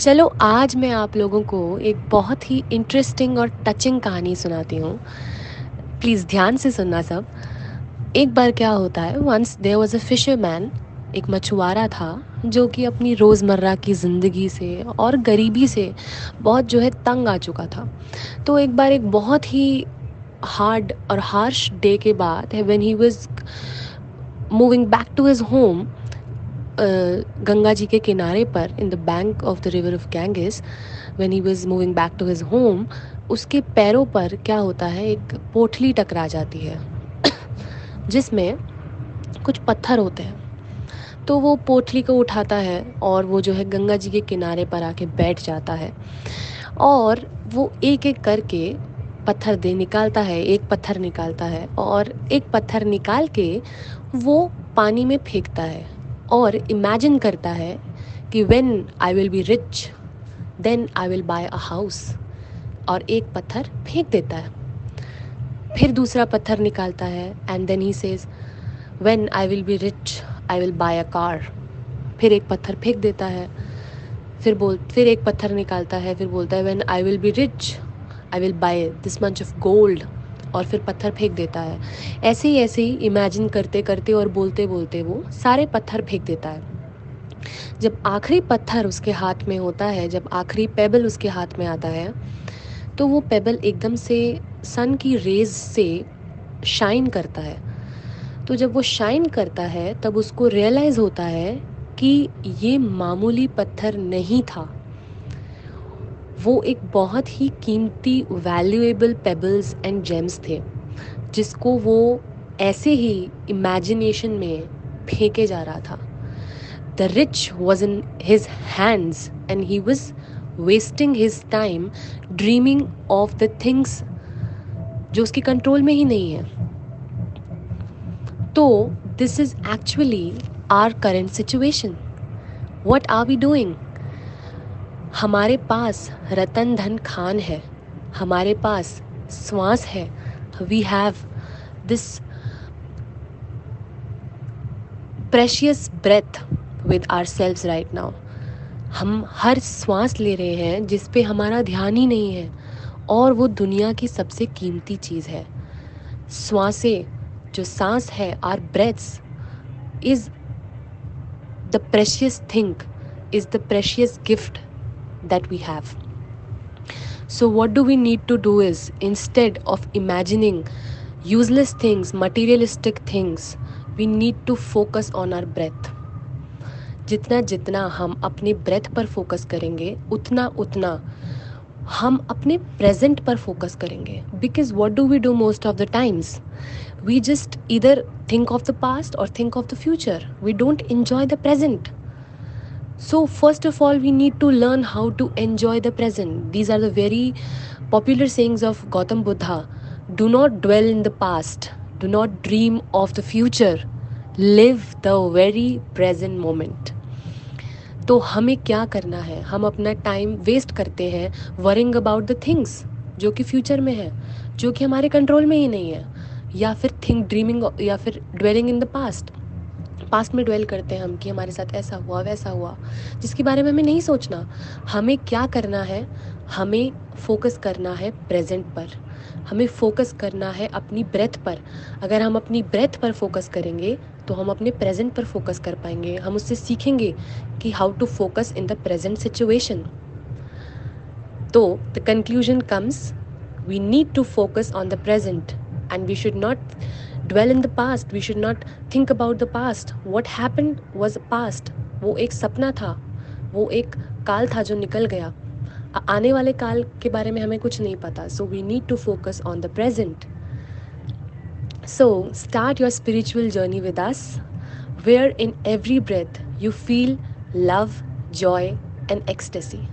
चलो, आज मैं आप लोगों को एक बहुत ही इंटरेस्टिंग और टचिंग कहानी सुनाती हूँ। प्लीज़ ध्यान से सुनना सब। एक बार क्या होता है once there was a fisherman एक मछुआरा था, जो कि अपनी रोज़मर्रा की ज़िंदगी से और गरीबी से बहुत जो है तंग आ चुका था। तो एक बार एक बहुत ही हार्ड और हार्श डे के बाद when he was moving back to his home Ganga ji के किनारे पर in the bank of the river of Ganges when he was moving back to his home उसके पैरों पर क्या होता है एक पोटली टकरा जाती है जिसमें कुछ पत्थर होते हैं तो वो पोटली को उठाता है और वो जो है गंगा जी के किनारे पर आके बैठ जाता है और वो एक एक करके पत्थर दे निकालता है एक पत्थर निकालता है और एक पत्थर निकाल के वो पानी में फेंकता है और इमेजिन करता है कि when I will be rich then I will buy a house और एक पत्थर फेंक देता है। फिर दूसरा पत्थर निकालता है and then he says when I will be rich I will buy a car फिर एक पत्थर फेंक देता है। फिर बोल, फिर एक पत्थर निकालता है। फिर बोलता है when I will be rich I will buy this much of gold और फिर पत्थर फेंक देता है। ऐसे ही ऐसे ही इमेजिन करते करते और बोलते बोलते वो सारे पत्थर फेंक देता है। जब आखिरी पत्थर उसके हाथ में होता है, जब आखिरी पेबल उसके हाथ में आता है तो वो पेबल एकदम से सन की रेज से शाइन करता है। तो जब वो शाइन करता है, तब उसको रियलाइज़ होता है कि ये मामूली पत्थर नहीं था। वो एक बहुत ही कीमती वैल्यूएबल पेबल्स एंड जेम्स थे, जिसको वो ऐसे ही इमेजिनेशन में फेंके जा रहा था। The rich was in his hands and he was wasting his time dreaming of the things जो उसके कंट्रोल में ही नहीं है। तो this is actually our current situation what are we doing हमारे पास रतन धन खान है, हमारे पास श्वास है we have this precious breath with ourselves right now हम हर श्वास ले रहे हैं जिस पे हमारा ध्यान ही नहीं है, और वो दुनिया की सबसे कीमती चीज़ है। श्वासें जो सांस है our breaths is the precious thing is the precious gift that we have. So, what do we need to do is instead of imagining useless things, materialistic things, we need to focus on our breath. जितना जितना हम अपने breath पर focus करेंगे उतना उतना हम अपने प्रेजेंट पर फोकस करेंगे because what do we do most of the times we just इधर थिंक ऑफ द पास्ट और think of the future we don't enjoy the present So, first of all, we need to learn how to enjoy the present. These are the very popular sayings of Gautam Buddha. Do not dwell in the past, do not dream of the future, live the very present moment. तो हमें क्या करना है हम अपना time waste करते हैं worrying about the things जो कि फ्यूचर में है जो कि हमारे कंट्रोल में ही नहीं है या फिर थिंक ड्रीमिंग या फिर dwelling in the past past में ड्वेल करते हैं हम कि हमारे साथ ऐसा हुआ, वैसा हुआ। जिसके बारे में हमें नहीं सोचना। हमें क्या करना है? हमें फोकस करना है प्रेजेंट पर। हमें फोकस करना है अपनी ब्रेथ पर। अगर हम अपनी ब्रेथ पर फोकस करेंगे तो हम अपने प्रेजेंट पर फोकस कर पाएँगे। हम उससे सीखेंगे कि how to focus in the present situation तो the conclusion comes we need to focus on the present and we should not dwell in the past we should not think about the past what happened was past वो एक सपना था वो एक काल था जो निकल गया आने वाले काल के बारे में हमें कुछ नहीं पता so we need to focus on the present so start your spiritual journey with us where in every breath you feel love, joy, and ecstasy.